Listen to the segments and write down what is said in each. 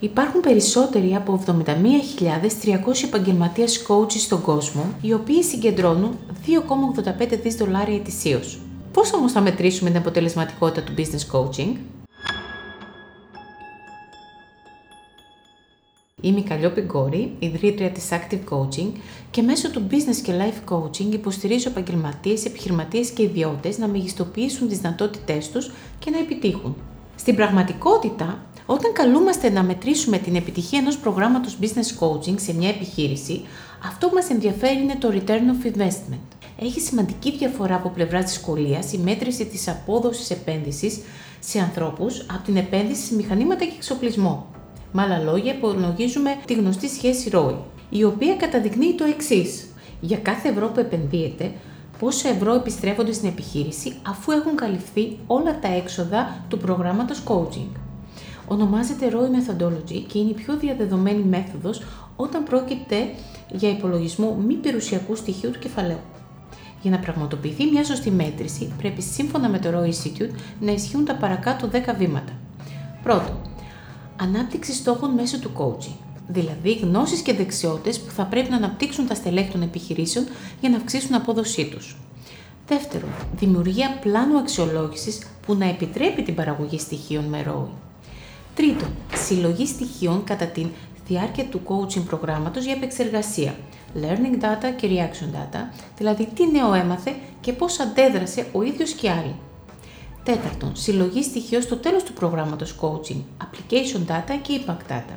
Υπάρχουν περισσότεροι από 71.300 επαγγελματίες coaches στον κόσμο, οι οποίοι συγκεντρώνουν 2,85 δις δολάρια ετησίως. Πώς όμως θα μετρήσουμε την αποτελεσματικότητα του business coaching? Είμαι η Καλλιόπη Γκόρη, ιδρύτρια της Active Coaching και μέσω του Business και Life Coaching υποστηρίζω επαγγελματίες, επιχειρηματίες και ιδιώτες να μεγιστοποιήσουν τις δυνατότητές τους και να επιτύχουν. Στην πραγματικότητα, όταν καλούμαστε να μετρήσουμε την επιτυχία ενός προγράμματος business coaching σε μια επιχείρηση, αυτό που μας ενδιαφέρει είναι το return of investment. Έχει σημαντική διαφορά από πλευρά της σχολείας η μέτρηση της απόδοσης επένδυσης σε ανθρώπους από την επένδυση σε μηχανήματα και εξοπλισμό. Με άλλα λόγια, υπολογίζουμε τη γνωστή σχέση ROI, η οποία καταδεικνύει το εξής. Για κάθε ευρώ που επενδύεται, πόσα ευρώ επιστρέφονται στην επιχείρηση αφού έχουν καλυφθεί όλα τα έξοδα του προγράμματος coaching. Ονομάζεται ROI Methodology και είναι η πιο διαδεδομένη μέθοδος όταν πρόκειται για υπολογισμό μη περιουσιακού στοιχείου του κεφαλαίου. Για να πραγματοποιηθεί μια σωστή μέτρηση, πρέπει σύμφωνα με το ROI Institute να ισχύουν τα παρακάτω 10 βήματα. Πρώτον, ανάπτυξη στόχων μέσω του coaching, δηλαδή γνώσεις και δεξιότητες που θα πρέπει να αναπτύξουν τα στελέχη των επιχειρήσεων για να αυξήσουν απόδοσή τους. Δεύτερον, δημιουργία πλάνου αξιολόγησης που να επιτρέπει την παραγωγή στοιχείων με ROI. Τρίτον, συλλογή στοιχείων κατά τη διάρκεια του coaching προγράμματος για επεξεργασία, learning data και reaction data, δηλαδή τι νέο έμαθε και πώς αντέδρασε ο ίδιος και άλλοι. Τέταρτον, συλλογή στοιχείων στο τέλος του προγράμματος coaching, application data και impact data.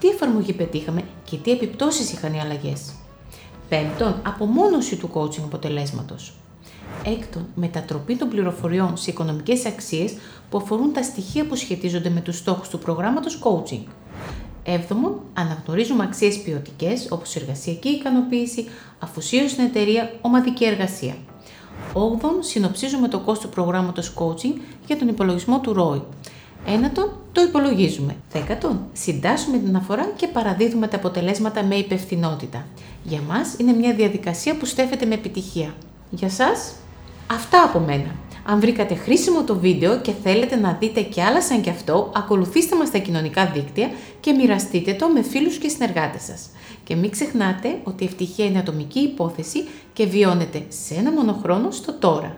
Τι εφαρμογή πετύχαμε και τι επιπτώσεις είχαν οι αλλαγές. Πέμπτον, απομόνωση του coaching αποτελέσματος. Έκτον, μετατροπή των πληροφοριών σε οικονομικές αξίες που αφορούν τα στοιχεία που σχετίζονται με τους στόχους του προγράμματος coaching. Έβδομον, αναγνωρίζουμε αξίες ποιοτικές όπως εργασιακή ικανοποίηση, αφοσίωση στην εταιρεία, ομαδική εργασία. Όγδον, συνοψίζουμε το κόστος του προγράμματος coaching για τον υπολογισμό του ROI. Ένατον, το υπολογίζουμε. Δέκατον, συντάσσουμε την αναφορά και παραδίδουμε τα αποτελέσματα με υπευθυνότητα. Για μας είναι μια διαδικασία που στέφεται με επιτυχία. Για σας, αυτά από μένα. Αν βρήκατε χρήσιμο το βίντεο και θέλετε να δείτε και άλλα σαν κι αυτό, ακολουθήστε μας στα κοινωνικά δίκτυα και μοιραστείτε το με φίλους και συνεργάτες σας. Και μην ξεχνάτε ότι η ευτυχία είναι ατομική υπόθεση και βιώνεται σε ένα μονοχρόνο στο τώρα.